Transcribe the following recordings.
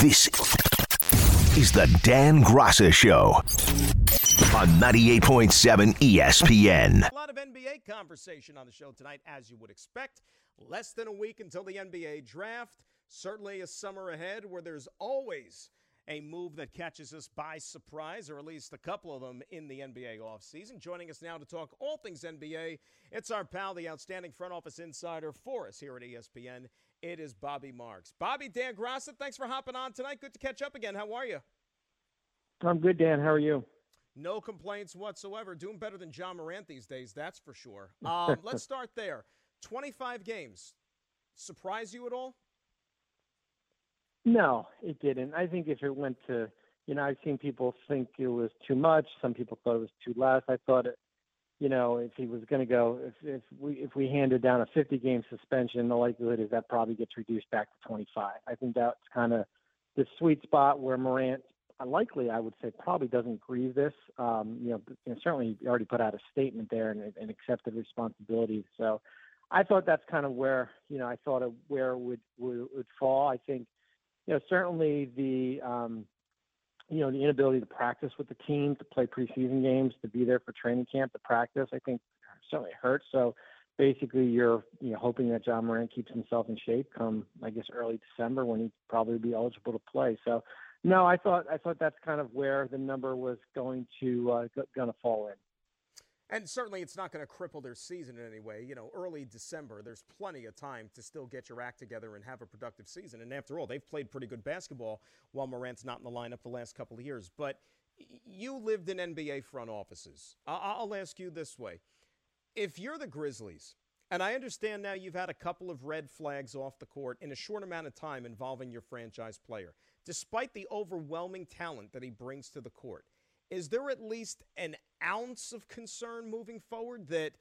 This is the Dan Graca Show on 98.7 ESPN. A lot of NBA conversation on the show tonight, as you would expect. Less than a week until the NBA draft. Certainly a summer ahead where there's always a move that catches us by surprise, or at least a couple of them in the NBA offseason. Joining us now to talk all things NBA, it's our pal, the outstanding front office insider for us here at ESPN. It is Bobby Marks. Bobby, Dan Graca, thanks for hopping on tonight. Good to catch up again. How are you? I'm good, Dan. How are you? No complaints whatsoever. Doing better than Ja Morant these days, that's for sure. Um, let's start there. 25 games. Surprise you at all? No, it didn't. I think if it went to, you know, I've seen people think it was too much. Some people thought it was too less. I thought it, you know, if he was going to go, if if we if we handed down a 50 game suspension, the likelihood is that probably gets reduced back to 25. I think that's kind of the sweet spot where Morant, likely, I would say, probably doesn't grieve this. Um, you know, certainly he already put out a statement there and, and accepted responsibility. So I thought that's kind of where, you know, I thought of where it would, would, would fall. I think, you know, certainly the, um, you know, the inability to practice with the team, to play preseason games, to be there for training camp, to practice, I think certainly hurts. So basically you're you know hoping that Ja Morant keeps himself in shape come I guess early December when he'd probably be eligible to play. So no, I thought I thought that's kind of where the number was going to uh, going to fall in. And certainly it's not going to cripple their season in any way. You know, early December, there's plenty of time to still get your act together and have a productive season. And after all, they've played pretty good basketball while Morant's not in the lineup the last couple of years. But you lived in NBA front offices. I'll ask you this way. If you're the Grizzlies, and I understand now you've had a couple of red flags off the court in a short amount of time involving your franchise player, despite the overwhelming talent that he brings to the court – is there at least an ounce of concern moving forward that,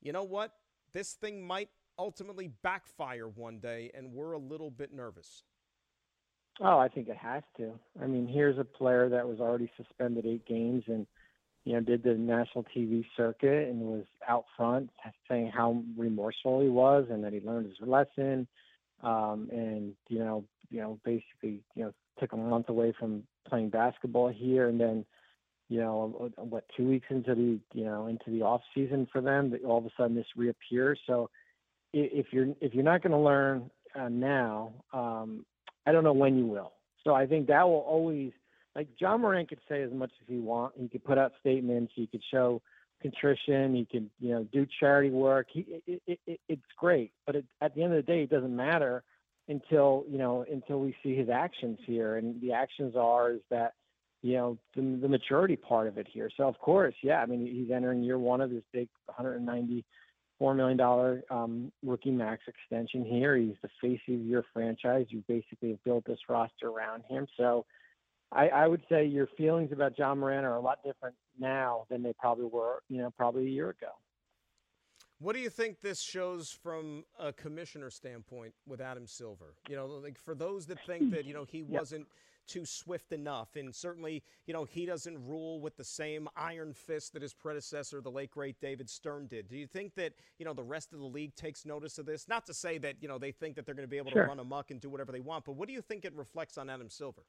you know what, this thing might ultimately backfire one day and we're a little bit nervous? Oh, I think it has to. I mean, here's a player that was already suspended eight games and, you know, did the national TV circuit and was out front saying how remorseful he was and that he learned his lesson. Um, and, you know, you know, basically, you know, took a month away from playing basketball here and then you know, what two weeks into the you know into the off season for them, that all of a sudden this reappears. So if you're if you're not going to learn uh, now, um, I don't know when you will. So I think that will always like Ja Morant could say as much as he want. He could put out statements. He could show contrition. He could you know do charity work. He it, it, it, it's great, but at the end of the day, it doesn't matter until you know until we see his actions here. And the actions are is that you know the, the maturity part of it here. So of course, yeah, I mean he's entering year one of this big 194 million dollar um, rookie max extension here. He's the face of your franchise. You basically have built this roster around him. So I, I would say your feelings about Ja Morant are a lot different now than they probably were, you know, probably a year ago. What do you think this shows from a commissioner standpoint with Adam Silver? You know, like for those that think that you know he wasn't too swift enough. And certainly, you know, he doesn't rule with the same iron fist that his predecessor, the late great David Stern, did. Do you think that, you know, the rest of the league takes notice of this? Not to say that, you know, they think that they're going to be able sure. to run amok and do whatever they want, but what do you think it reflects on Adam Silver?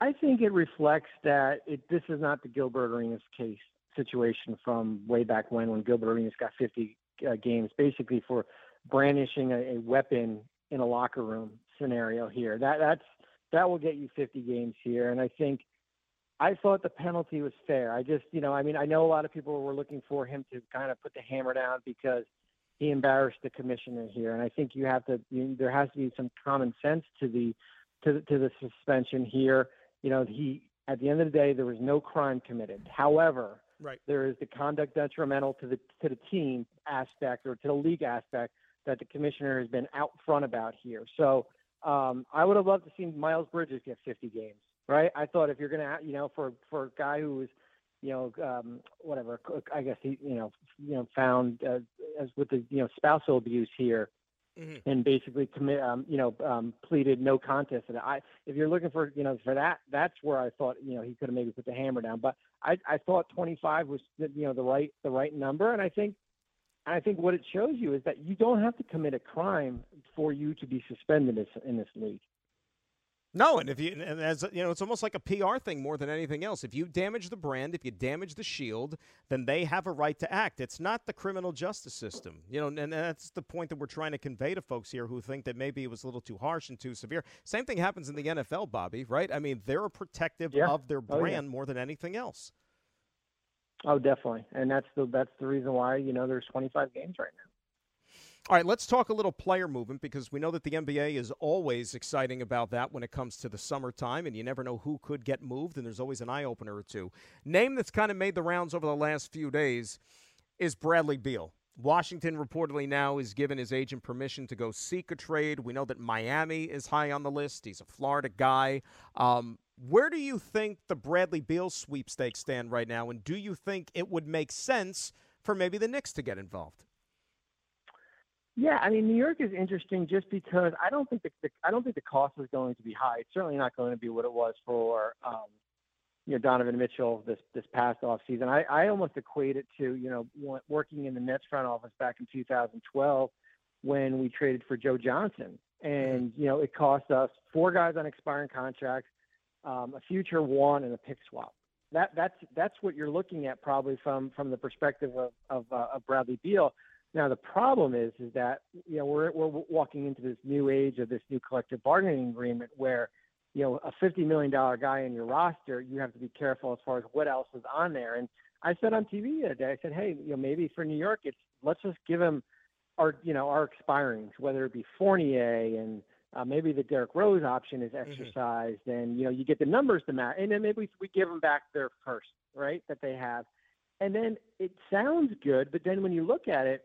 I think it reflects that it, this is not the Gilbert Arenas case situation from way back when, when Gilbert Arenas got 50 uh, games, basically for brandishing a, a weapon in a locker room scenario here. That that's that will get you 50 games here. And I think I thought the penalty was fair. I just, you know, I mean, I know a lot of people were looking for him to kind of put the hammer down because he embarrassed the commissioner here. And I think you have to, you, there has to be some common sense to the, to the, to the suspension here. You know, he, at the end of the day, there was no crime committed. However, right. there is the conduct detrimental to the, to the team aspect or to the league aspect that the commissioner has been out front about here. So, Um, I would have loved to see Miles Bridges get 50 games, right? I thought if you're going to, you know, for for a guy who was, you know, um, whatever, I guess he, you know, you know, found uh, as with the, you know, spousal abuse here, mm-hmm. and basically commit, um, you know, um, pleaded no contest. And I, if you're looking for, you know, for that, that's where I thought, you know, he could have maybe put the hammer down. But I, I thought 25 was, you know, the right, the right number. And I think, I think what it shows you is that you don't have to commit a crime for you to be suspended in this, in this league. No, and if you and as you know, it's almost like a PR thing more than anything else. If you damage the brand, if you damage the shield, then they have a right to act. It's not the criminal justice system, you know, and that's the point that we're trying to convey to folks here who think that maybe it was a little too harsh and too severe. Same thing happens in the NFL, Bobby. Right? I mean, they're protective yeah. of their brand oh, yeah. more than anything else. Oh, definitely, and that's the that's the reason why you know there's 25 games right now. All right, let's talk a little player movement because we know that the NBA is always exciting about that when it comes to the summertime, and you never know who could get moved, and there's always an eye opener or two. Name that's kind of made the rounds over the last few days is Bradley Beal. Washington reportedly now is given his agent permission to go seek a trade. We know that Miami is high on the list. He's a Florida guy. Um, where do you think the Bradley Beal sweepstakes stand right now, and do you think it would make sense for maybe the Knicks to get involved? Yeah, I mean New York is interesting just because I don't think the, the I don't think the cost is going to be high. It's certainly not going to be what it was for um, you know Donovan Mitchell this this past off season. I I almost equate it to you know working in the Nets front office back in 2012 when we traded for Joe Johnson, and you know it cost us four guys on expiring contracts, um, a future one, and a pick swap. That that's that's what you're looking at probably from from the perspective of of, uh, of Bradley Beal now the problem is is that you know we're we're walking into this new age of this new collective bargaining agreement where you know a fifty million dollar guy in your roster you have to be careful as far as what else is on there. And I said on TV the other day I said hey you know maybe for New York it's let's just give him our you know our expirings whether it be Fournier and uh, maybe the Derrick Rose option is mm-hmm. exercised mm-hmm. and you know you get the numbers to match and then maybe we, we give them back their first right that they have and then it sounds good but then when you look at it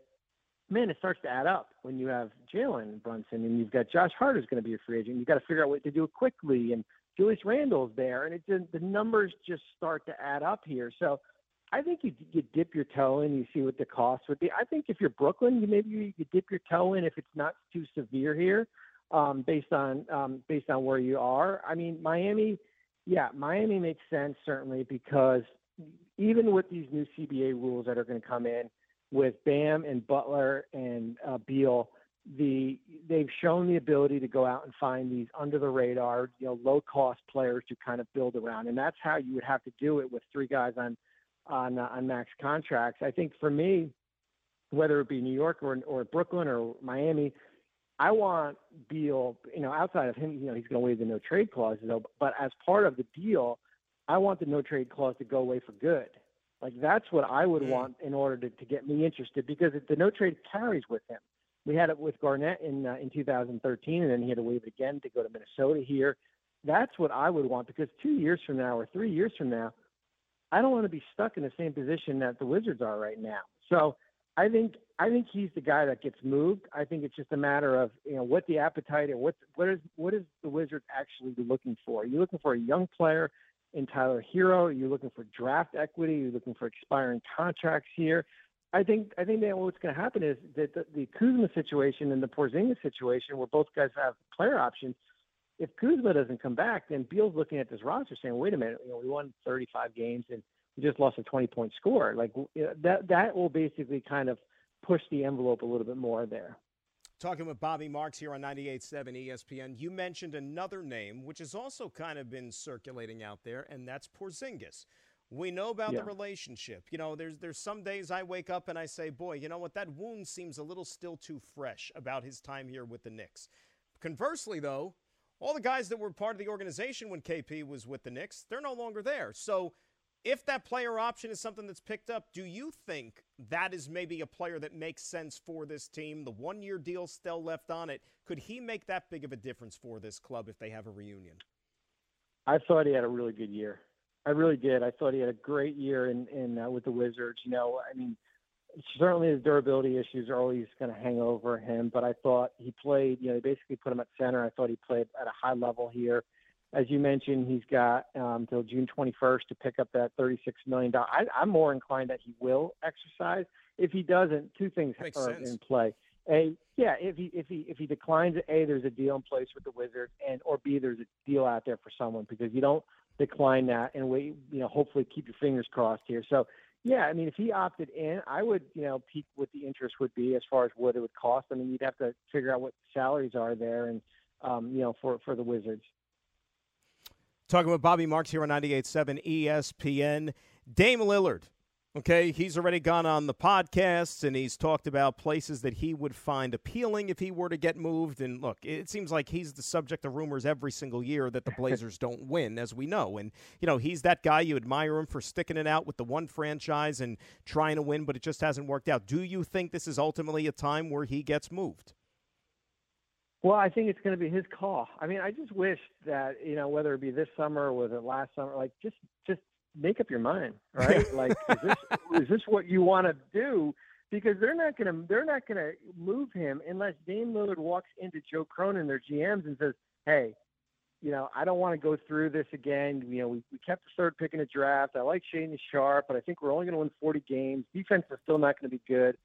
man, it starts to add up when you have Jalen Brunson and you've got Josh Hart is going to be a free agent. You've got to figure out what to do quickly, and Julius Randle's there, and it just, the numbers just start to add up here. So I think you you dip your toe in, you see what the cost would be. I think if you're Brooklyn, you maybe you, you dip your toe in if it's not too severe here, um, based on um, based on where you are. I mean, Miami, yeah, Miami makes sense certainly because even with these new CBA rules that are going to come in with Bam and Butler and uh, Beal, the they've shown the ability to go out and find these under the radar, you know, low cost players to kind of build around, and that's how you would have to do it with three guys on on uh, on max contracts. I think for me, whether it be New York or or Brooklyn or Miami, I want Beal, you know, outside of him, you know, he's going to waive the no trade clause, though, but as part of the deal, I want the no trade clause to go away for good. Like that's what I would mm. want in order to, to get me interested because the no trade carries with him. We had it with Garnett in uh, in 2013, and then he had to waive it again to go to Minnesota here. That's what I would want because two years from now or three years from now, I don't want to be stuck in the same position that the Wizards are right now. So I think I think he's the guy that gets moved. I think it's just a matter of you know what the appetite and what what is what is the Wizards actually looking for? Are you looking for a young player in Tyler Herro? You're looking for draft equity. You're looking for expiring contracts here. I think I think that what's going to happen is that the, the Kuzma situation and the Porzingis situation, where both guys have player options. If Kuzma doesn't come back, then Beal's looking at this roster saying, "Wait a minute, you know, we won 35 games and we just lost a 20 point score." Like that that will basically kind of push the envelope a little bit more there. Talking with Bobby Marks here on 98.7 ESPN, you mentioned another name, which has also kind of been circulating out there, and that's Porzingis. We know about yeah. the relationship. You know, there's there's some days I wake up and I say, boy, you know what? That wound seems a little still too fresh about his time here with the Knicks. Conversely, though, all the guys that were part of the organization when KP was with the Knicks, they're no longer there. So if that player option is something that's picked up, do you think that is maybe a player that makes sense for this team? The one year deal still left on it. Could he make that big of a difference for this club if they have a reunion? I thought he had a really good year. I really did. I thought he had a great year in, in uh, with the Wizards. You know, I mean, certainly his durability issues are always going to hang over him. But I thought he played. You know, they basically put him at center. I thought he played at a high level here. As you mentioned, he's got um, till June 21st to pick up that 36 million dollars. I'm more inclined that he will exercise. If he doesn't, two things Makes are sense. in play. A, yeah, if he if he if he declines a there's a deal in place with the Wizards, and or b there's a deal out there for someone because you don't decline that and wait, you know, hopefully keep your fingers crossed here. So yeah, I mean, if he opted in, I would, you know, peek what the interest would be as far as what it would cost. I mean, you'd have to figure out what salaries are there, and um, you know, for for the Wizards. Talking with Bobby Marks here on 98.7 ESPN. Dame Lillard Okay, he's already gone on the podcasts and he's talked about places that he would find appealing if he were to get moved. And look, it seems like he's the subject of rumors every single year that the Blazers don't win, as we know. And, you know, he's that guy. You admire him for sticking it out with the one franchise and trying to win, but it just hasn't worked out. Do you think this is ultimately a time where he gets moved? Well, I think it's going to be his call. I mean, I just wish that you know whether it be this summer or was it last summer, like just just make up your mind, right? like, is this is this what you want to do? Because they're not going to they're not going to move him unless Dame Lillard walks into Joe Cronin, their GMs, and says, "Hey, you know, I don't want to go through this again. You know, we, we kept the third pick in the draft. I like Shaedon Sharpe, but I think we're only going to win 40 games. Defense is still not going to be good.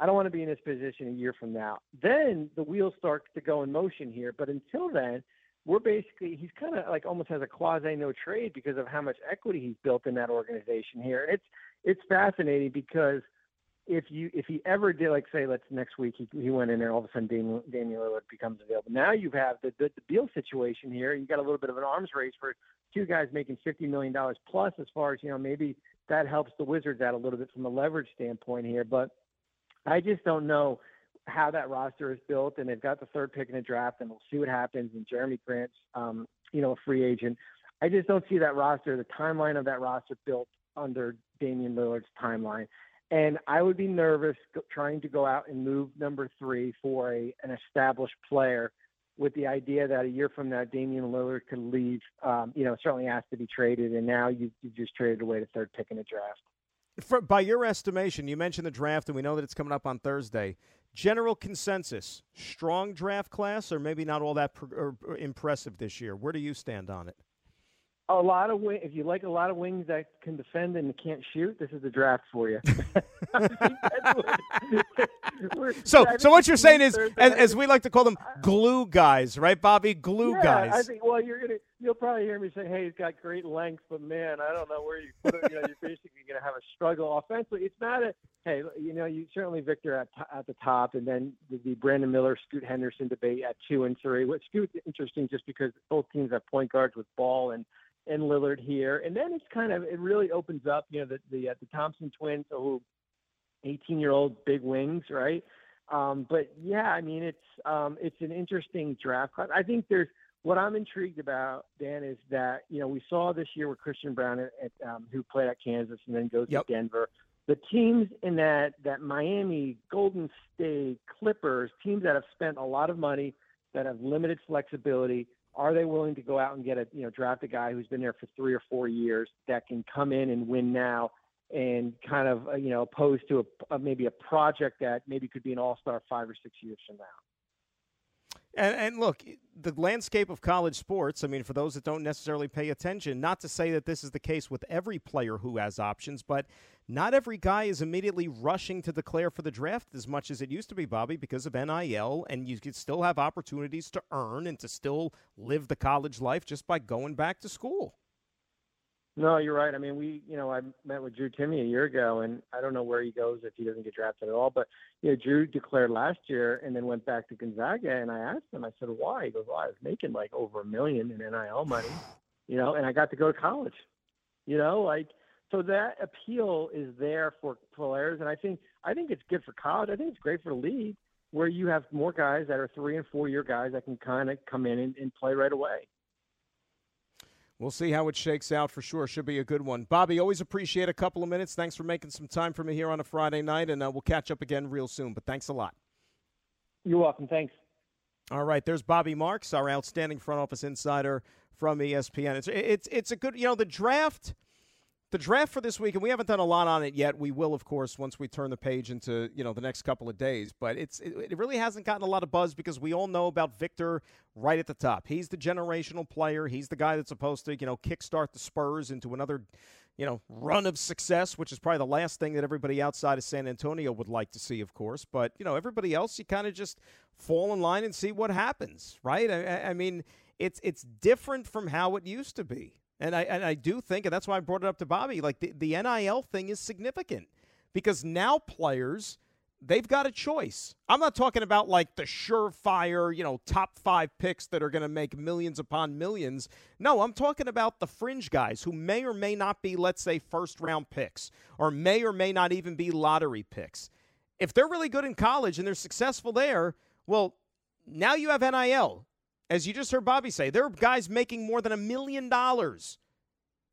I don't want to be in this position a year from now. Then the wheels start to go in motion here. But until then, we're basically he's kind of like almost has a quasi no trade because of how much equity he's built in that organization here. It's it's fascinating because if you if he ever did like say let's next week he he went in there all of a sudden Damian, Damian Lillard becomes available. Now you have the, the the Beal situation here. You got a little bit of an arms race for two guys making fifty million dollars plus as far as you know maybe that helps the Wizards out a little bit from a leverage standpoint here, but I just don't know how that roster is built, and they've got the third pick in the draft, and we'll see what happens. And Jerami Grant's, um, you know, a free agent. I just don't see that roster, the timeline of that roster built under Damian Lillard's timeline. And I would be nervous trying to go out and move number three for a an established player with the idea that a year from now Damian Lillard could leave. Um, you know, certainly has to be traded, and now you you just traded away the third pick in the draft. For, by your estimation, you mentioned the draft, and we know that it's coming up on Thursday. General consensus: strong draft class, or maybe not all that pr- er, impressive this year. Where do you stand on it? A lot of wing. If you like a lot of wings that can defend and can't shoot, this is the draft for you. so, so what you're saying is, as, as, we like to call them, glue guys, right, Bobby? Glue yeah, guys. I think. Well, you're gonna, you'll probably hear me say, "Hey, he's got great length," but man, I don't know where you put it. You know, you're basically gonna have a struggle offensively. It's not a. Hey, you know, you certainly Victor at at the top, and then the, the Brandon Miller, Scoot Henderson debate at two and three. What Scoot interesting just because both teams have point guards with Ball and and Lillard here, and then it's kind of it really opens up. You know, the the, uh, the Thompson twins, who 18 year old big wings, right? Um, but yeah, I mean, it's um, it's an interesting draft class. I think there's what I'm intrigued about, Dan, is that you know we saw this year with Christian Braun, at, um, who played at Kansas and then goes yep. to Denver. The teams in that that Miami, Golden State, Clippers, teams that have spent a lot of money, that have limited flexibility, are they willing to go out and get a you know draft a guy who's been there for three or four years that can come in and win now? and kind of uh, you know opposed to a, a, maybe a project that maybe could be an all-star five or six years from now. And, and, look, the landscape of college sports, I mean, for those that don't necessarily pay attention, not to say that this is the case with every player who has options, but not every guy is immediately rushing to declare for the draft as much as it used to be, Bobby, because of NIL, and you could still have opportunities to earn and to still live the college life just by going back to school. No, you're right. I mean, we, you know, I met with Drew Timme a year ago, and I don't know where he goes if he doesn't get drafted at all. But you know, Drew declared last year and then went back to Gonzaga, and I asked him, I said, why? He goes, well, I was making like over a million in NIL money, you know, and I got to go to college, you know, like so that appeal is there for players, and I think I think it's good for college. I think it's great for the league where you have more guys that are three and four year guys that can kind of come in and, and play right away. We'll see how it shakes out for sure. Should be a good one. Bobby, always appreciate a couple of minutes. Thanks for making some time for me here on a Friday night, and uh, we'll catch up again real soon. But thanks a lot. You're welcome. Thanks. All right, there's Bobby Marks, our outstanding front office insider from ESPN. It's it's it's a good, you know, the draft. The draft for this week, and we haven't done a lot on it yet. We will, of course, once we turn the page into you know the next couple of days. But it's it, it, really hasn't gotten a lot of buzz because we all know about Victor right at the top. He's the generational player. He's the guy that's supposed to you know kickstart the Spurs into another you know run of success, which is probably the last thing that everybody outside of San Antonio would like to see, of course. But you know everybody else, you kind of just fall in line and see what happens, right? I, I mean, it's it's different from how it used to be. And I and I do think, and that's why I brought it up to Bobby, like the, the NIL thing is significant because now players they've got a choice. I'm not talking about like the surefire, you know, top five picks that are going to make millions upon millions. No, I'm talking about the fringe guys who may or may not be, let's say, first round picks or may or may not even be lottery picks. If they're really good in college and they're successful there, well, now you have NIL as you just heard Bobby say, there are guys making more than a million dollars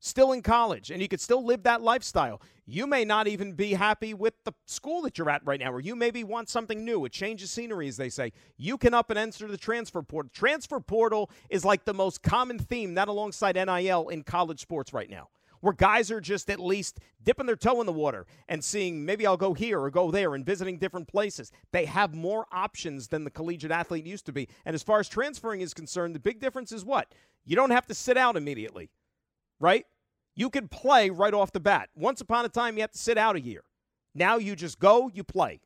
still in college, and you could still live that lifestyle. You may not even be happy with the school that you're at right now, or you maybe want something new, a change of scenery, as they say. You can up and enter the transfer portal. Transfer portal is like the most common theme, that alongside NIL, in college sports right now where guys are just at least dipping their toe in the water and seeing maybe I'll go here or go there and visiting different places. They have more options than the collegiate athlete used to be. And as far as transferring is concerned, the big difference is what? You don't have to sit out immediately, right? You can play right off the bat. Once upon a time, you have to sit out a year. Now you just go, you play,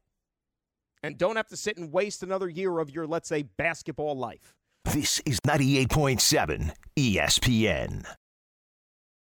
and don't have to sit and waste another year of your, let's say, basketball life. This is 98.7 ESPN.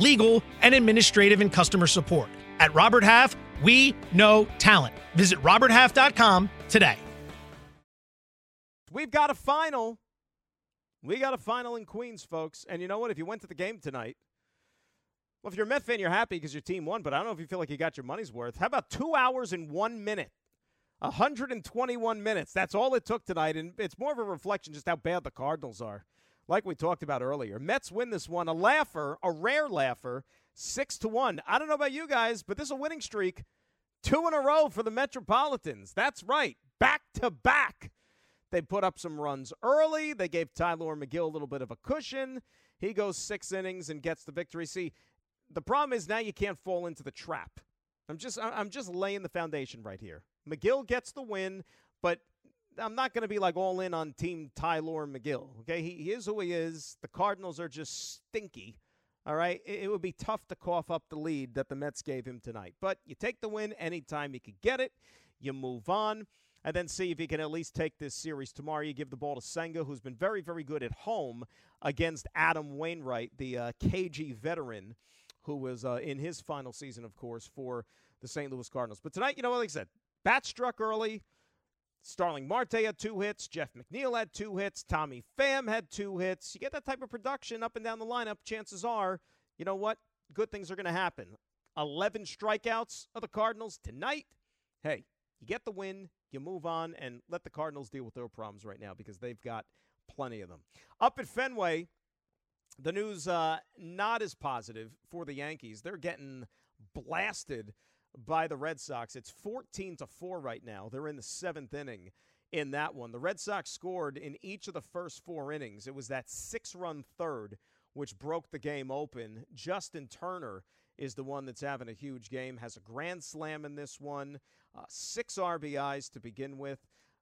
legal, and administrative and customer support. At Robert Half, we know talent. Visit RobertHalf.com today. We've got a final. We got a final in Queens, folks. And you know what? If you went to the game tonight, well, if you're a Met fan, you're happy because your team won, but I don't know if you feel like you got your money's worth. How about two hours and one minute? 121 minutes. That's all it took tonight. And it's more of a reflection just how bad the Cardinals are like we talked about earlier. Mets win this one. A laugher, a rare laugher, six to one. I don't know about you guys, but this is a winning streak. Two in a row for the Metropolitans. That's right. Back to back. They put up some runs early. They gave Tylor Megill a little bit of a cushion. He goes six innings and gets the victory. See, the problem is now you can't fall into the trap. I'm just I'm just laying the foundation right here. Megill gets the win, but I'm not going to be like all in on Team Tylor Megill. Okay, he, he, is who he is. The Cardinals are just stinky. All right, it, it, would be tough to cough up the lead that the Mets gave him tonight. But you take the win anytime you could get it. You move on. And then see if you can at least take this series tomorrow. You give the ball to Senga, who's been very, very good at home against Adam Wainwright, the uh, KG veteran, who was uh, in his final season, of course, for the St. Louis Cardinals. But tonight, you know, like I said, bat struck early. Starling Marte had two hits. Jeff McNeil had two hits. Tommy Pham had two hits. You get that type of production up and down the lineup, chances are, you know what? Good things are going to happen. 11 strikeouts of the Cardinals tonight. Hey, you get the win, you move on, and let the Cardinals deal with their problems right now because they've got plenty of them. Up at Fenway, the news uh, not as positive for the Yankees. They're getting blasted by the Red Sox. It's 14 to 4 right now. They're in the seventh inning in that one. The Red Sox scored in each of the first four innings. It was that six run third which broke the game open. Justin Turner is the one that's having a huge game, has a grand slam in this one, uh, six RBIs to begin with.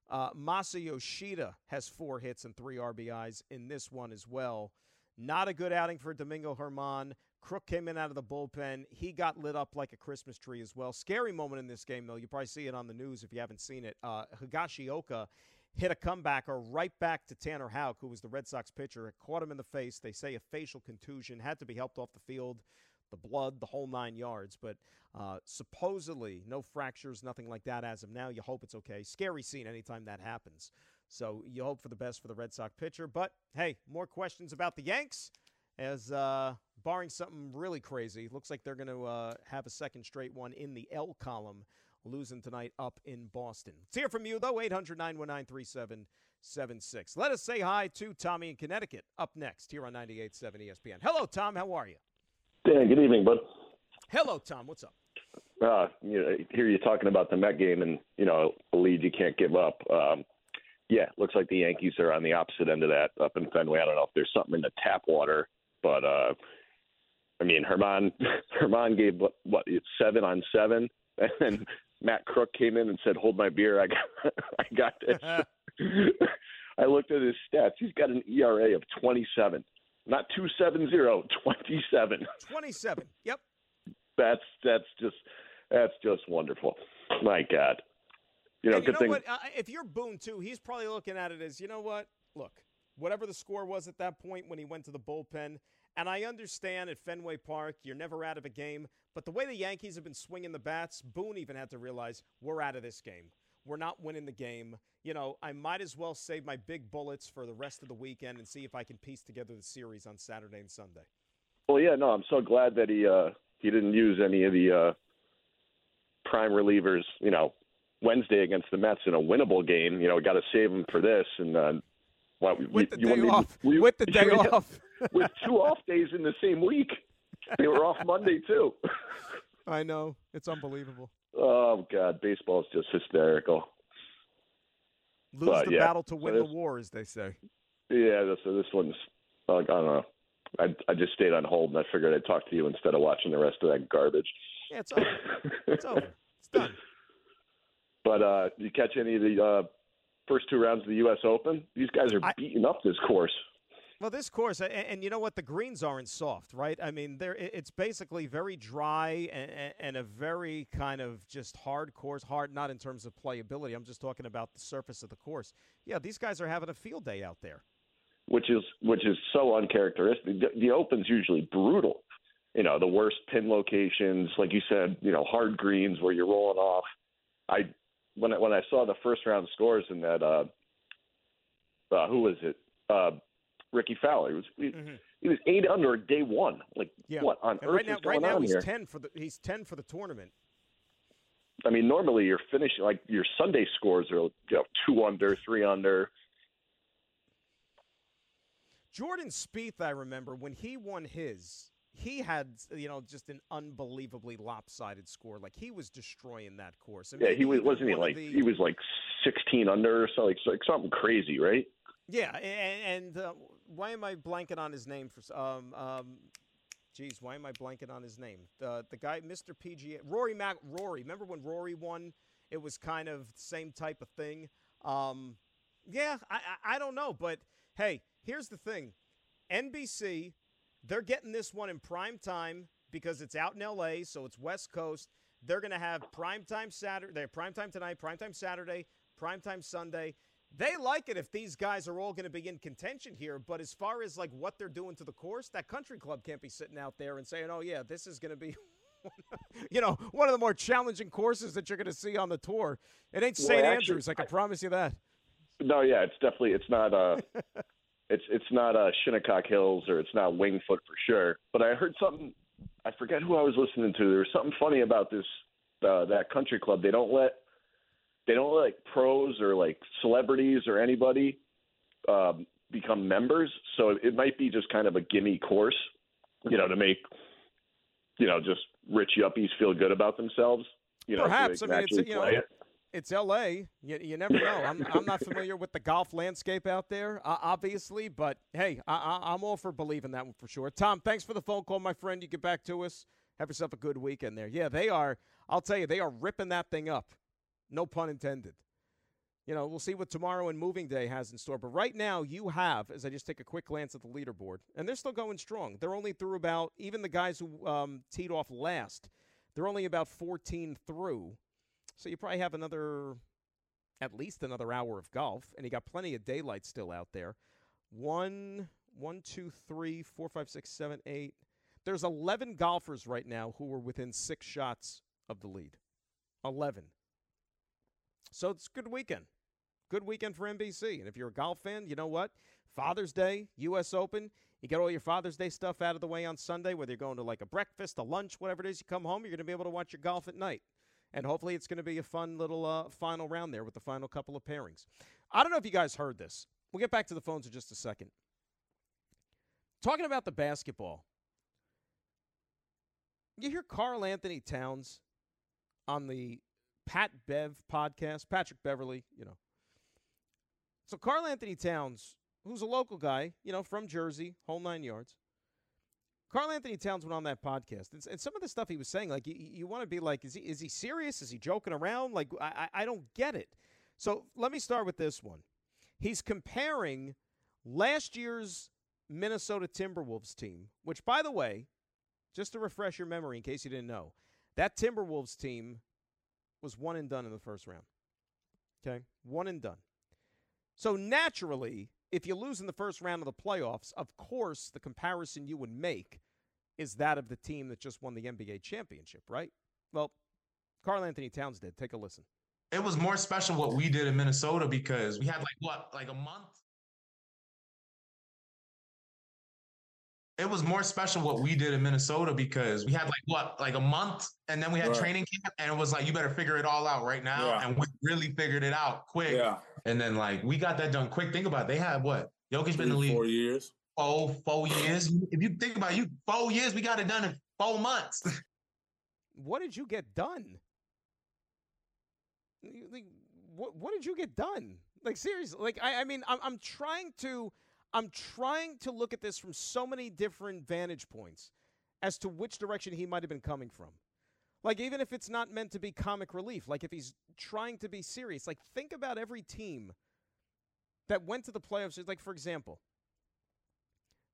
Uh, Masa Yoshida has four hits and three RBIs in this one as well. Not a good outing for Domingo Germán. Krook came in out of the bullpen. He got lit up like a Christmas tree as well. Scary moment in this game, though. You probably see it on the news if you haven't seen it. Uh, Higashioka hit a comebacker right back to Tanner Houck, who was the Red Sox pitcher. It caught him in the face. They say a facial contusion, had to be helped off the field. The blood, the whole nine yards. But uh, supposedly, no fractures, nothing like that as of now. You hope it's okay. Scary scene anytime that happens. So you hope for the best for the Red Sox pitcher. But hey, more questions about the Yanks as uh, barring something really crazy, looks like they're going to uh, have a second straight one in the L column, losing tonight up in Boston. Let's hear from you, though, 800 919 3776. Let us say hi to Tommy in Connecticut up next here on 98.7 ESPN. Hello, Tom. How are you? Dan, good evening, bud. Hello, Tom. What's up? Uh, you know, hear you talking about the Met game and, you know, a lead you can't give up. Um, yeah, looks like the Yankees are on the opposite end of that up in Fenway. I don't know if there's something in the tap water but uh, I mean, Herman Germán gave what, what seven on seven, and then Matt Krook came in and said, "Hold my beer, I got I got this." I looked at his stats. He's got an ERA of 27, not 270, 27. 27. Yep. That's that's just that's just wonderful. My God. You know, and you know thing. what? Uh, if you're Boone too, he's probably looking at it as, you know what? Look, whatever the score was at that point when he went to the bullpen. And I understand at Fenway Park, you're never out of a game. But the way the Yankees have been swinging the bats, Boone even had to realize we're out of this game. We're not winning the game. You know, I might as well save my big bullets for the rest of the weekend and see if I can piece together the series on Saturday and Sunday. Well, yeah, no, I'm so glad that he uh, he didn't use any of the uh, prime relievers. You know, Wednesday against the Mets in a winnable game. You know, got to save him for this, and uh, well, with the day off. with the day off. with two off days in the same week. They were off Monday too. I know. It's unbelievable. Oh God, baseball is just hysterical. Lose but, the yeah. battle to win so this, the war, as they say. Yeah, this, this one's. I don't know. I I just stayed on hold, and I figured I'd talk to you instead of watching the rest of that garbage. Yeah, it's over. it's over. It's done. But uh, you catch any of the uh, first two rounds of the U.S. Open. These guys are I, beating up this course. Well, this course, and, and, you know what? The greens aren't soft, right? I mean, they it's basically very dry and, and, a very kind of just hard course. Hard, not in terms of playability. I'm just talking about the surface of the course. Yeah, these guys are having a field day out there. Which is which is so uncharacteristic. The, the Open's usually brutal. You know, the worst pin locations, like you said. You know, hard greens where you're rolling off. I when I, when I saw the first round scores in that, uh, uh, who was it? Uh, Rickie Fowler. He was he, mm-hmm. he was eight under day one. Like yeah. what on and earth right now, is going right now on he's here? ten for the he's ten for the tournament. I mean, normally you're finishing like your Sunday scores are you know two under, three under. Jordan Spieth, I remember when he won his, he had you know just an unbelievably lopsided score. Like he was destroying that course. I mean, yeah, he was wasn't he like the, he was like sixteen under or something, like, something crazy, right? Yeah, and, and uh, why am I blanking on his name for um um. Geez, why am I blanking on his name? The the guy, Mr. PGA, Rory Mac, Rory. Remember when Rory won? It was kind of the same type of thing. Um, yeah, I, I I don't know, but hey, here's the thing: NBC they're getting this one in prime time because it's out in LA, so it's West Coast. They're going to have prime time Saturday, they have prime time tonight, prime time Saturday, prime time Sunday. They like it if these guys are all going to be in contention here, but as far as like what they're doing to the course, that country club can't be sitting out there and saying, "Oh yeah, this is going to be you know, one of the more challenging courses that you're going to see on the tour. It ain't St. Well, Andrews, I can promise you that. No, yeah, it's definitely it's not uh it's it's not uh, Shinnecock Hills or it's not Winged Foot for sure. But I heard something. I forget who I was listening to. There was something funny about this uh, that country club. They don't let they don't let like pros or like celebrities or anybody um, become members. So it might be just kind of a gimme course, you know, to make you know just rich yuppies feel good about themselves. You know, perhaps I mean it's you know it it's L.A. You, you never know. I'm, I'm not familiar with the golf landscape out there, uh, obviously, but hey, I, I'm all for believing that one for sure. Tom, thanks for the phone call, my friend. You get back to us. Have yourself a good weekend there. Yeah, they are. I'll tell you, they are ripping that thing up. No pun intended. you know, we'll see what tomorrow and moving day has in store. But right now, you have, as I just take a quick glance at the leaderboard, and they're still going strong. They're only through about, even the guys who um, teed off last, they're only about 14 through. So you probably have another, at least another hour of golf, and you got plenty of daylight still out there. One, one, two, three, four, five, six, seven, eight. There's 11 golfers right now who are within six shots of the lead. 11. So it's a good weekend good weekend for NBC. And if you're a golf fan, you know what? Father's Day, U.S. Open. You get all your Father's Day stuff out of the way on Sunday, whether you're going to like a breakfast, a lunch, whatever it is. You come home, you're going to be able to watch your golf at night. And hopefully, it's going to be a fun little uh, final round there with the final couple of pairings. I don't know if you guys heard this. We'll get back to the phones in just a second. Talking about the basketball, you hear Karl-Anthony Towns on the Pat Bev podcast, Patrick Beverley, you know, so Karl-Anthony Towns, who's a local guy, you know, from Jersey, whole nine yards. Karl-Anthony Towns went on that podcast, and, and some of the stuff he was saying, like you, you want to be like, is he is he serious? Is he joking around? Like I I don't get it. So let me start with this one. He's comparing last year's Minnesota Timberwolves team, which, by the way, just to refresh your memory in case you didn't know, that Timberwolves team was one and done in the first round. Okay, one and done. So naturally, if you lose in the first round of the playoffs, of course, the comparison you would make is that of the team that just won the NBA championship, right? Well, Karl-Anthony Towns did. Take a listen. It was more special what we did in Minnesota because we had like what, like a month it was more special what we did in Minnesota because we had like what, like a month, and then we had right. training camp, and it was like you better figure it all out right now, yeah. and we really figured it out quick. Yeah. And then like we got that done quick. Think about it. they had what Jokic been in the league four years. Oh, four years. If you think about it, you four years, we got it done in four months. what did you get done? Like, what what did you get done? Like seriously, like I, I mean, I'm I'm trying to I'm trying to look at this from so many different vantage points as to which direction he might have been coming from. Like, even if it's not meant to be comic relief, like if he's trying to be serious, like, think about every team that went to the playoffs. Like, for example,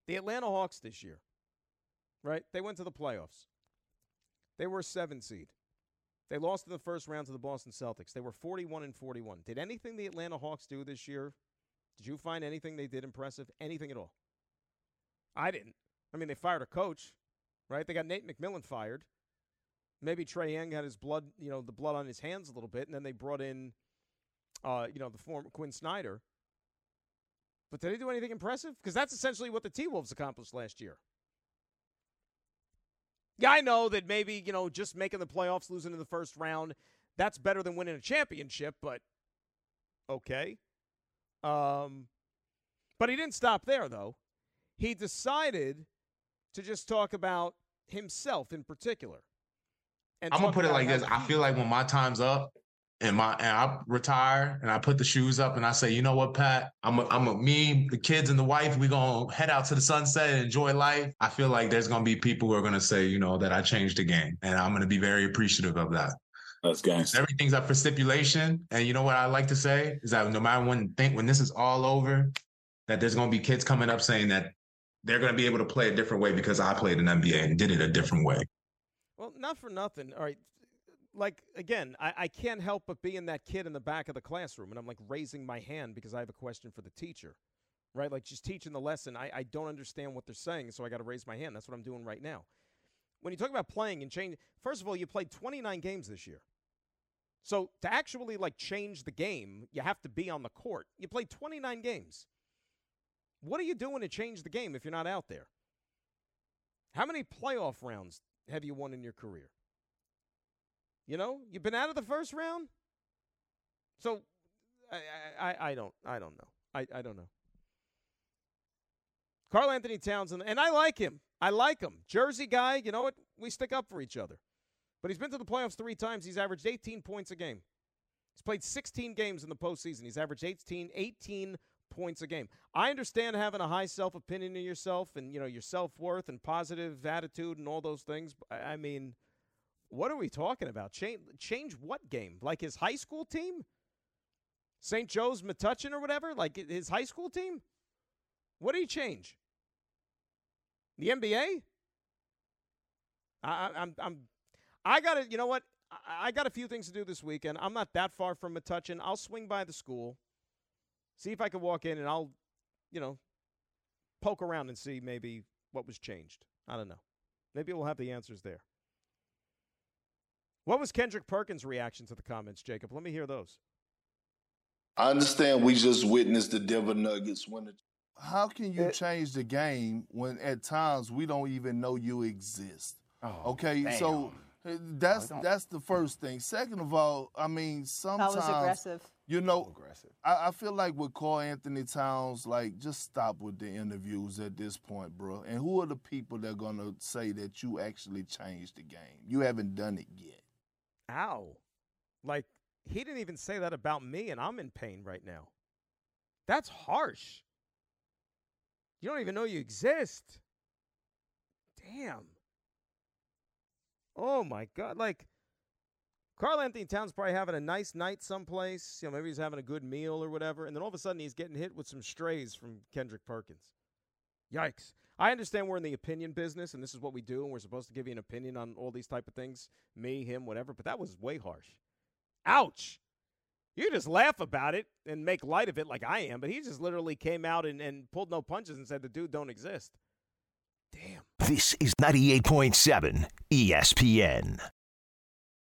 the Atlanta Hawks this year, right? They went to the playoffs. They were a seven seed. They lost in the first round to the Boston Celtics. They were 41 and 41. Did anything the Atlanta Hawks do this year did you find anything they did impressive? Anything at all? I didn't. I mean, they fired a coach, right? They got Nate McMillan fired. Maybe Trae Young had his blood, you know, the blood on his hands a little bit, and then they brought in, uh, you know, the former Quin Snyder. But did they do anything impressive? Because that's essentially what the T Wolves accomplished last year. Yeah, I know that maybe, you know, just making the playoffs, losing in the first round, that's better than winning a championship, but okay. Um, but he didn't stop there, though. He decided to just talk about himself in particular. And I'm gonna put it like this: I feel like when my time's up, and my and I retire and I put the shoes up and I say, you know what, Pat, I'm a, I'm a, me, the kids and the wife, we gonna head out to the sunset and enjoy life. I feel like there's gonna be people who are gonna say, you know, that I changed the game, and I'm gonna be very appreciative of that. That's gangster. Everything's up for stipulation. And you know what I like to say is that no matter when think when this is all over, that there's gonna be kids coming up saying that they're gonna be able to play a different way because I played an NBA and did it a different way. Well, not for nothing. All right. Like again, I, I can't help but being that kid in the back of the classroom and I'm like raising my hand because I have a question for the teacher. Right? Like just teaching the lesson. I, I don't understand what they're saying, so I gotta raise my hand. That's what I'm doing right now. When you talk about playing and change, first of all, you played 29 games this year. So to actually like change the game, you have to be on the court. You played 29 games. What are you doing to change the game if you're not out there? How many playoff rounds have you won in your career? You know, you've been out of the first round. So I I, I don't I don't know. I, I don't know. Carl Anthony Townsend, and I like him. I like him. Jersey guy, you know what? We stick up for each other. But he's been to the playoffs three times. He's averaged 18 points a game. He's played 16 games in the postseason. He's averaged 18, 18 points a game. I understand having a high self opinion of yourself and you know your self worth and positive attitude and all those things. I mean, what are we talking about? Change change what game? Like his high school team? St. Joe's Metuchen or whatever, like his high school team? What did he change? The NBA? I, I'm, I'm, I got to, you know what? I, I got a few things to do this weekend. I'm not that far from Metuchen. I'll swing by the school, see if I can walk in, and I'll, you know, poke around and see maybe what was changed. I don't know. Maybe we'll have the answers there. What was Kendrick Perkins' reaction to the comments, Jacob? Let me hear those. I understand we just witnessed the Denver Nuggets win the how can you it, change the game when at times we don't even know you exist? Oh, okay, damn. so uh, that's that's the first thing. Second of all, I mean sometimes that was aggressive. You know, aggressive. I, I, feel like with Karl-Anthony Towns, like just stop with the interviews at this point, bro. And who are the people that are gonna say that you actually changed the game? You haven't done it yet. Ow! Like he didn't even say that about me, and I'm in pain right now. That's harsh. You don't even know you exist. Damn. Oh my God. Like, Karl-Anthony Towns probably having a nice night someplace. You know, maybe he's having a good meal or whatever. And then all of a sudden he's getting hit with some strays from Kendrick Perkins. Yikes. I understand we're in the opinion business and this is what we do and we're supposed to give you an opinion on all these type of things. Me, him, whatever. But that was way harsh. Ouch. You just laugh about it and make light of it like I am, but he just literally came out and, and pulled no punches and said the dude don't exist. Damn. This is 98.7 ESPN.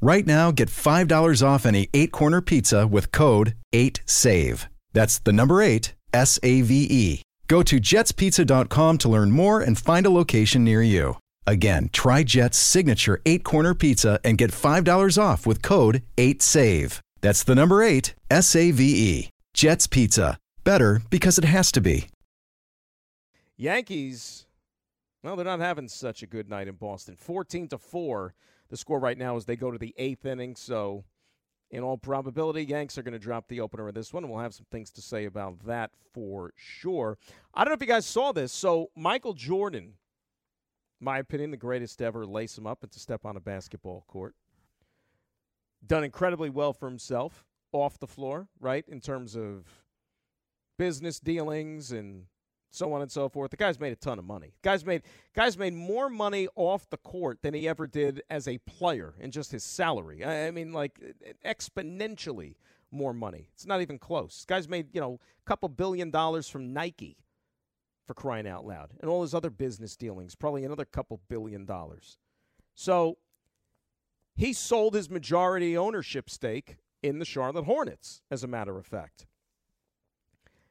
Right now, get $5 off any eight corner pizza with code 8SAVE. That's the number eight, S A V E. Go to jetspizza.com to learn more and find a location near you. Again, try Jet's signature eight corner pizza and get $5 off with code 8SAVE. That's the number eight, S A V E. Jet's Pizza. Better because it has to be. Yankees, well, they're not having such a good night in Boston. 14 to 4. The score right now is they go to the eighth inning. So, in all probability, Yanks are going to drop the opener of this one. And we'll have some things to say about that for sure. I don't know if you guys saw this. So, Michael Jordan my opinion, the greatest ever lace him up and to step on a basketball court. Done incredibly well for himself off the floor, right? In terms of business dealings and so on and so forth. The guy's made a ton of money. Guys made guys made more money off the court than he ever did as a player in just his salary. I, I mean, like exponentially more money. It's not even close. Guys made you know a couple billion dollars from Nike for crying out loud, and all his other business dealings, probably another couple billion dollars. So he sold his majority ownership stake in the Charlotte Hornets, as a matter of fact.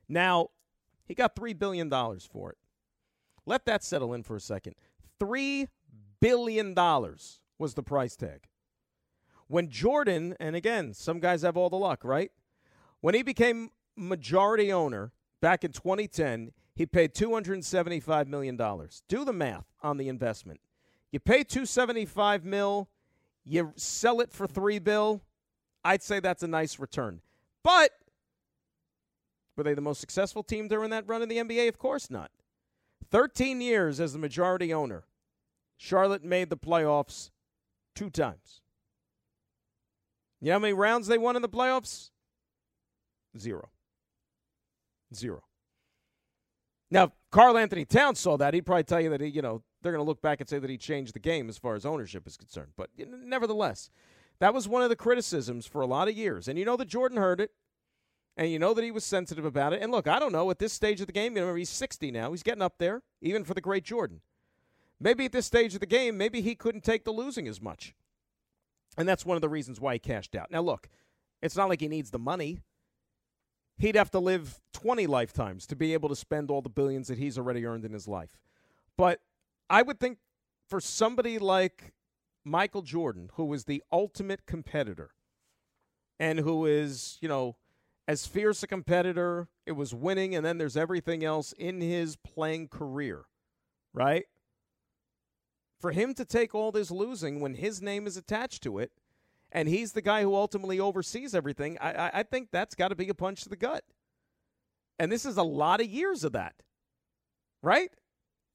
Now, he got $3 billion for it. Let that settle in for a second. $3 billion was the price tag. When Jordan, and again, some guys have all the luck, right? When he became majority owner back in 2010, he paid $275 million. Do the math on the investment. You pay 275 mil, you sell it for 3 bill, I'd say that's a nice return. But were they the most successful team during that run in the NBA? Of course not. 13 years as the majority owner. Charlotte made the playoffs two times. You know how many rounds they won in the playoffs? Zero. Zero. Now, Karl-Anthony Towns saw that. He'd probably tell you that he, you know, they're going to look back and say that he changed the game as far as ownership is concerned. But nevertheless, that was one of the criticisms for a lot of years. And you know that Jordan heard it, and you know that he was sensitive about it. And look, I don't know at this stage of the game. You know, he's 60 now. He's getting up there, even for the great Jordan. maybe at this stage of the game, maybe he couldn't take the losing as much. And that's one of the reasons why he cashed out. Now, look, it's not like he needs the money. He'd have to live 20 lifetimes to be able to spend all the billions that he's already earned in his life. But I would think for somebody like Michael Jordan, who was the ultimate competitor and who is, you know, as fierce a competitor, it was winning, and then there's everything else in his playing career, right? For him to take all this losing when his name is attached to it, and he's the guy who ultimately oversees everything, I, I, think that's got to be a punch to the gut. And this is a lot of years of that, right?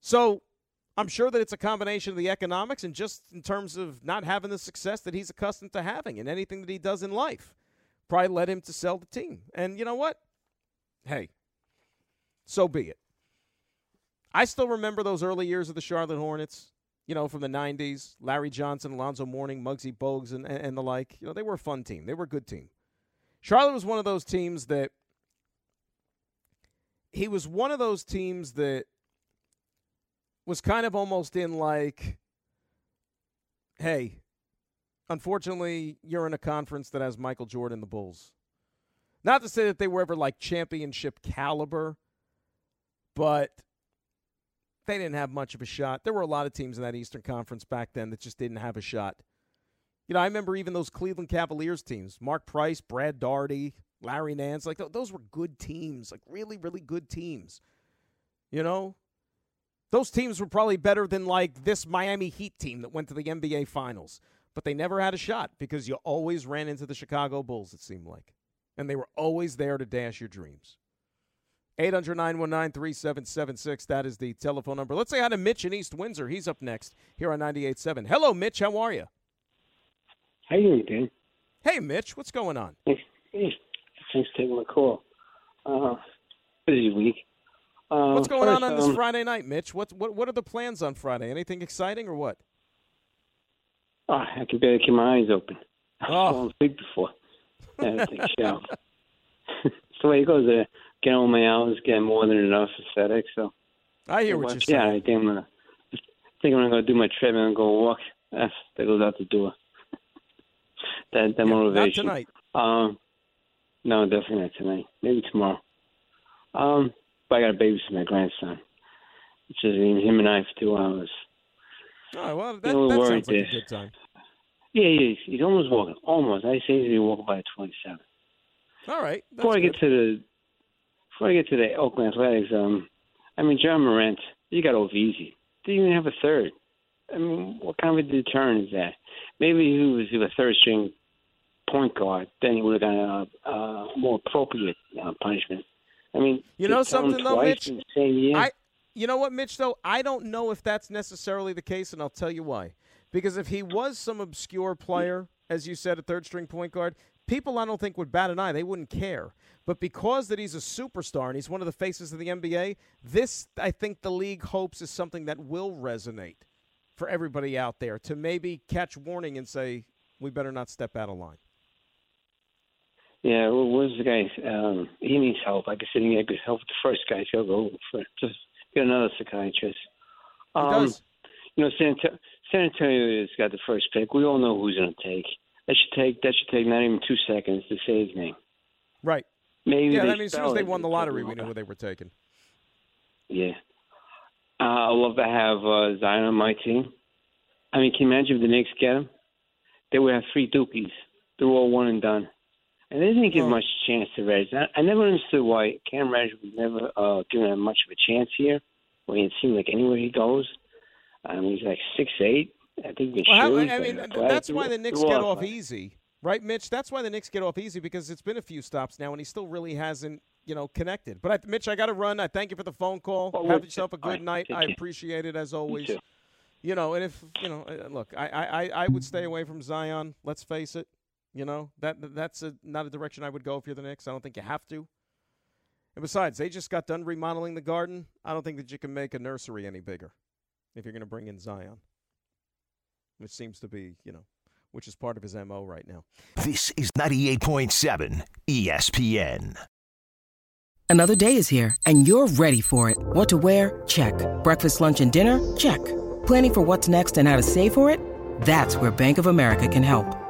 So I'm sure that it's a combination of the economics and just in terms of not having the success that he's accustomed to having in anything that he does in life. Probably led him to sell the team. And you know what? Hey, so be it. I still remember those early years of the Charlotte Hornets, you know, from the 90s. Larry Johnson, Alonzo Mourning, Muggsy Bogues, and, and the like. You know, they were a fun team. They were a good team. Charlotte was one of those teams that he was one of those teams that was kind of almost in like, hey, unfortunately, you're in a conference that has Michael Jordan, the Bulls. Not to say that they were ever like championship caliber, but they didn't have much of a shot. There were a lot of teams in that Eastern Conference back then that just didn't have a shot. You know, I remember even those Cleveland Cavaliers teams Mark Price, Brad Daugherty, Larry Nance. Like, those were good teams, like really, really good teams. You know, those teams were probably better than like this Miami Heat team that went to the NBA Finals, but they never had a shot because you always ran into the Chicago Bulls, it seemed like. And they were always there to dash your dreams. 800 919 3776. That is the telephone number. Let's say hi to Mitch in East Windsor. He's up next here on 98.7. Hello, Mitch. How are you? How you doing, Dan? Hey, Mitch. What's going on? Hey. Thanks for taking my call. Uh, busy week. Uh, What's going first, on on this um, Friday night, Mitch? What what what are the plans on Friday? Anything exciting or what? Oh, I can barely keep my eyes open. I've Oh. fallen asleep before. I take a shower. it's the way it goes. Uh, get all my hours, get more than enough aesthetic. So I hear what you're saying. Yeah, I think I'm gonna. I think I'm gonna go do my treadmill and go walk. That's, that goes out the door. that that Yeah, not motivation. tonight. Um, no, definitely not tonight. Maybe tomorrow. Um, but I got to babysit my grandson. It's just me, him and I for two hours. Oh, well, that, a that sounds like a good time. Yeah, he is. He's almost walking. Almost. I say he's walking by 27. All right. Before I good. get to the before I get to the Oakland Athletics, um, I mean Ja Morant, you got easy. Didn't even have a third. I mean, what kind of a deterrent is that? Maybe he was he was a third string point guard, then he would have gotten a, a more appropriate uh, punishment. I mean, You know something though, Mitch? in the same year. I, you know what, Mitch? Though I don't know if that's necessarily the case, and I'll tell you why. Because if he was some obscure player, as you said, a third string point guard, people I don't think would bat an eye. They wouldn't care. But because that he's a superstar and he's one of the faces of the NBA, this I think the league hopes is something that will resonate for everybody out there to maybe catch warning and say we better not step out of line. Yeah, well, where's the guy? Um, he needs help. Like I said, he needs help. The first guy, he'll go for just get another psychiatrist. He Um, does. You know, San, San Antonio has got the first pick. We all know who's going to take. That should take that should take not even two seconds to say his name. Right. Maybe yeah, I mean, as soon as they won the lottery, we knew who they were taking. Yeah. Uh, I love to have uh, Zion on my team. I mean, can you imagine if the Knicks get him? They would have three Dukies. They're all one and done. And they didn't give Well- much chance to Reg. I, I never understood why Cam Reddish was never uh, given him much of a chance here. When it seemed like anywhere he goes, mean, he's like six eight. I think the Well, shoes. I mean, that's why the Knicks get off easy, right, Mitch? That's why the Knicks get off easy because it's been a few stops now, and he still really hasn't, you know, connected. But I, Mitch, I got to run. I thank you for the phone call. Oh, Have yourself a good right, night. I appreciate it as always. too. You know, and if you know, uh, look, I, I- I would stay away from Zion. Let's face it. You know that that's a, not a direction I would go if you're the Knicks. I don't think you have to. And besides, they just got done remodeling the garden. I don't think that you can make a nursery any bigger if you're going to bring in Zion, which seems to be, you know, which is part of his mo right now. This is 98.7 ESPN. Another day is here, and you're ready for it. What to wear? Check. Breakfast, lunch, and dinner? Check. Planning for what's next and how to save for it? That's where Bank of America can help.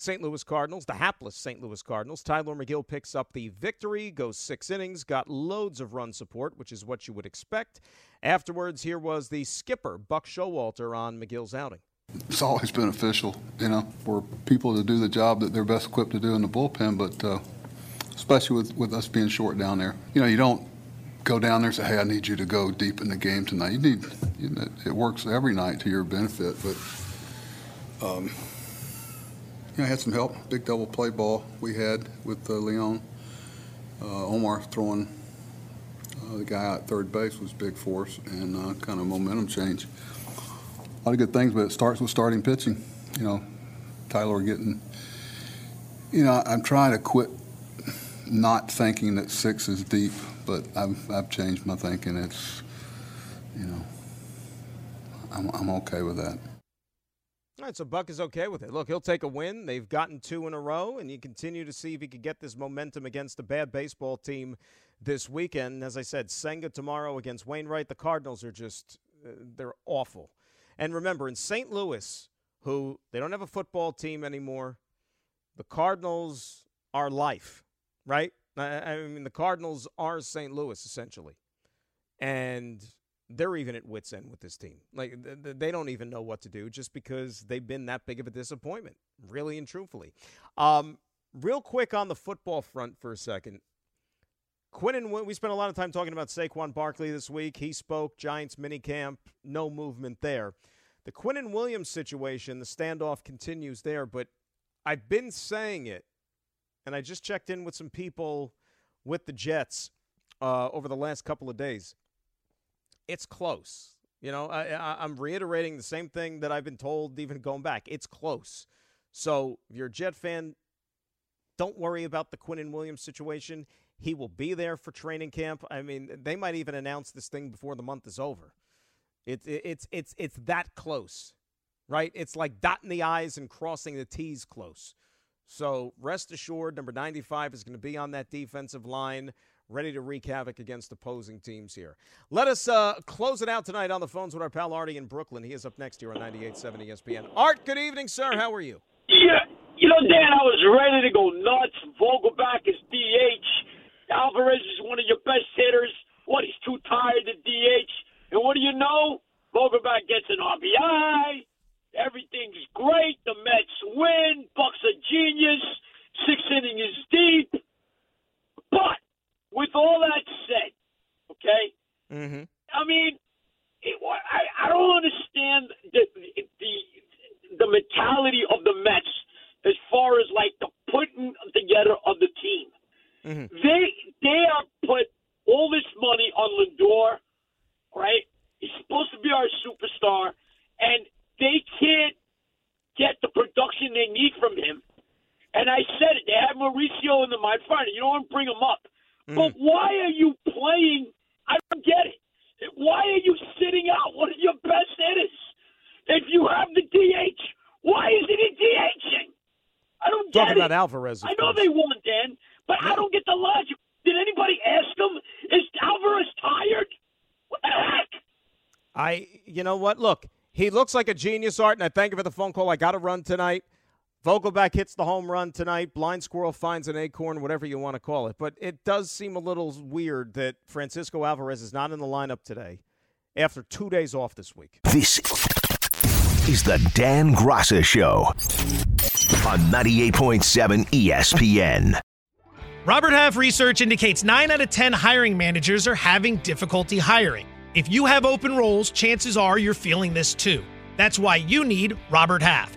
St. Louis Cardinals, the hapless St. Louis Cardinals. Tylor Megill picks up the victory, goes six innings, got loads of run support, which is what you would expect. Afterwards, here was the skipper, Buck Showalter, on Megill's outing. It's always beneficial, you know, for people to do the job that they're best equipped to do in the bullpen, but uh, especially with, with us being short down there. You know, you don't go down there and say, hey, I need you to go deep in the game tonight. You need, you know, it works every night to your benefit, but, um, you know, I had some help. Big double play ball we had with uh, Leon. Uh, Omar throwing uh, the guy out third base was big for us and uh, kind of momentum change. A lot of good things, but it starts with starting pitching. You know, Tyler getting, you know, I'm trying to quit not thinking that six is deep, but I've, I've changed my thinking. It's, you know, I'm, I'm okay with that. All right, so Buck is okay with it. Look, he'll take a win. They've gotten two in a row, and you continue to see if he could get this momentum against a bad baseball team this weekend. As I said, Senga tomorrow against Wainwright. The Cardinals are just, uh, they're awful. And remember, in St. Louis, who they don't have a football team anymore, the Cardinals are life, right? I mean, the Cardinals are St. Louis, essentially. And they're even at wits' end with this team. Like, they don't even know what to do just because they've been that big of a disappointment, really and truthfully. Um, real quick on the football front for a second. Quinnen, we spent a lot of time talking about Saquon Barkley this week. He spoke, Giants minicamp, no movement there. The Quinnen Williams situation, the standoff continues there, but I've been saying it, and I just checked in with some people with the Jets uh, over the last couple of days. It's close. You know, I, am reiterating the same thing that I've been told even going back. It's close. So if you're a Jet fan, don't worry about the Quinnen Williams situation. He will be there for training camp. I mean, they might even announce this thing before the month is over. It's it's it's it's that close, right? It's like dotting the i's and crossing the t's close. So rest assured, number 95 is going to be on that defensive line, ready to wreak havoc against opposing teams here. Let us uh, close it out tonight on the phones with our pal Artie in Brooklyn. He is up next here on 98.7 ESPN. Art, good evening, sir. How are you? Yeah, you know, Dan, I was ready to go nuts. Vogelbach is DH. Alvarez is one of your best hitters. What, he's too tired to DH. And what do you know? Vogelbach gets an RBI. Everything's great. The Mets win. Buck's a genius. Six inning is deep. But with all that said, okay, mm-hmm. I mean, it, I, I don't understand the, the the mentality of the Mets as far as like the putting together of the team. Mm-hmm. They they are put all this money on Lindor, right? He's supposed to be our superstar, and they can't get the production they need from him. And I said it. They have Mauricio in the mind. Fine, you don't want to bring him up, mm-hmm. but why are you playing? I don't get it. Why are you sitting out one of your best hitters? If you have the DH, why isn't he DHing? I don't Talking get about Alvarez. I know they want Dan, but I don't get the logic. Did anybody ask him? Is Alvarez tired? What the heck? I, you know what? Look, he looks like a genius, Art, and I thank you for the phone call. I got to run tonight. Vogelbach hits the home run tonight. Blind squirrel finds an acorn, whatever you want to call it. But it does seem a little weird that Francisco Alvarez is not in the lineup today after two days off this week. This is the Dan Graca Show on 98.7 ESPN. Robert Half research indicates 9 out of 10 hiring managers are having difficulty hiring. If you have open roles, chances are you're feeling this too. That's why you need Robert Half.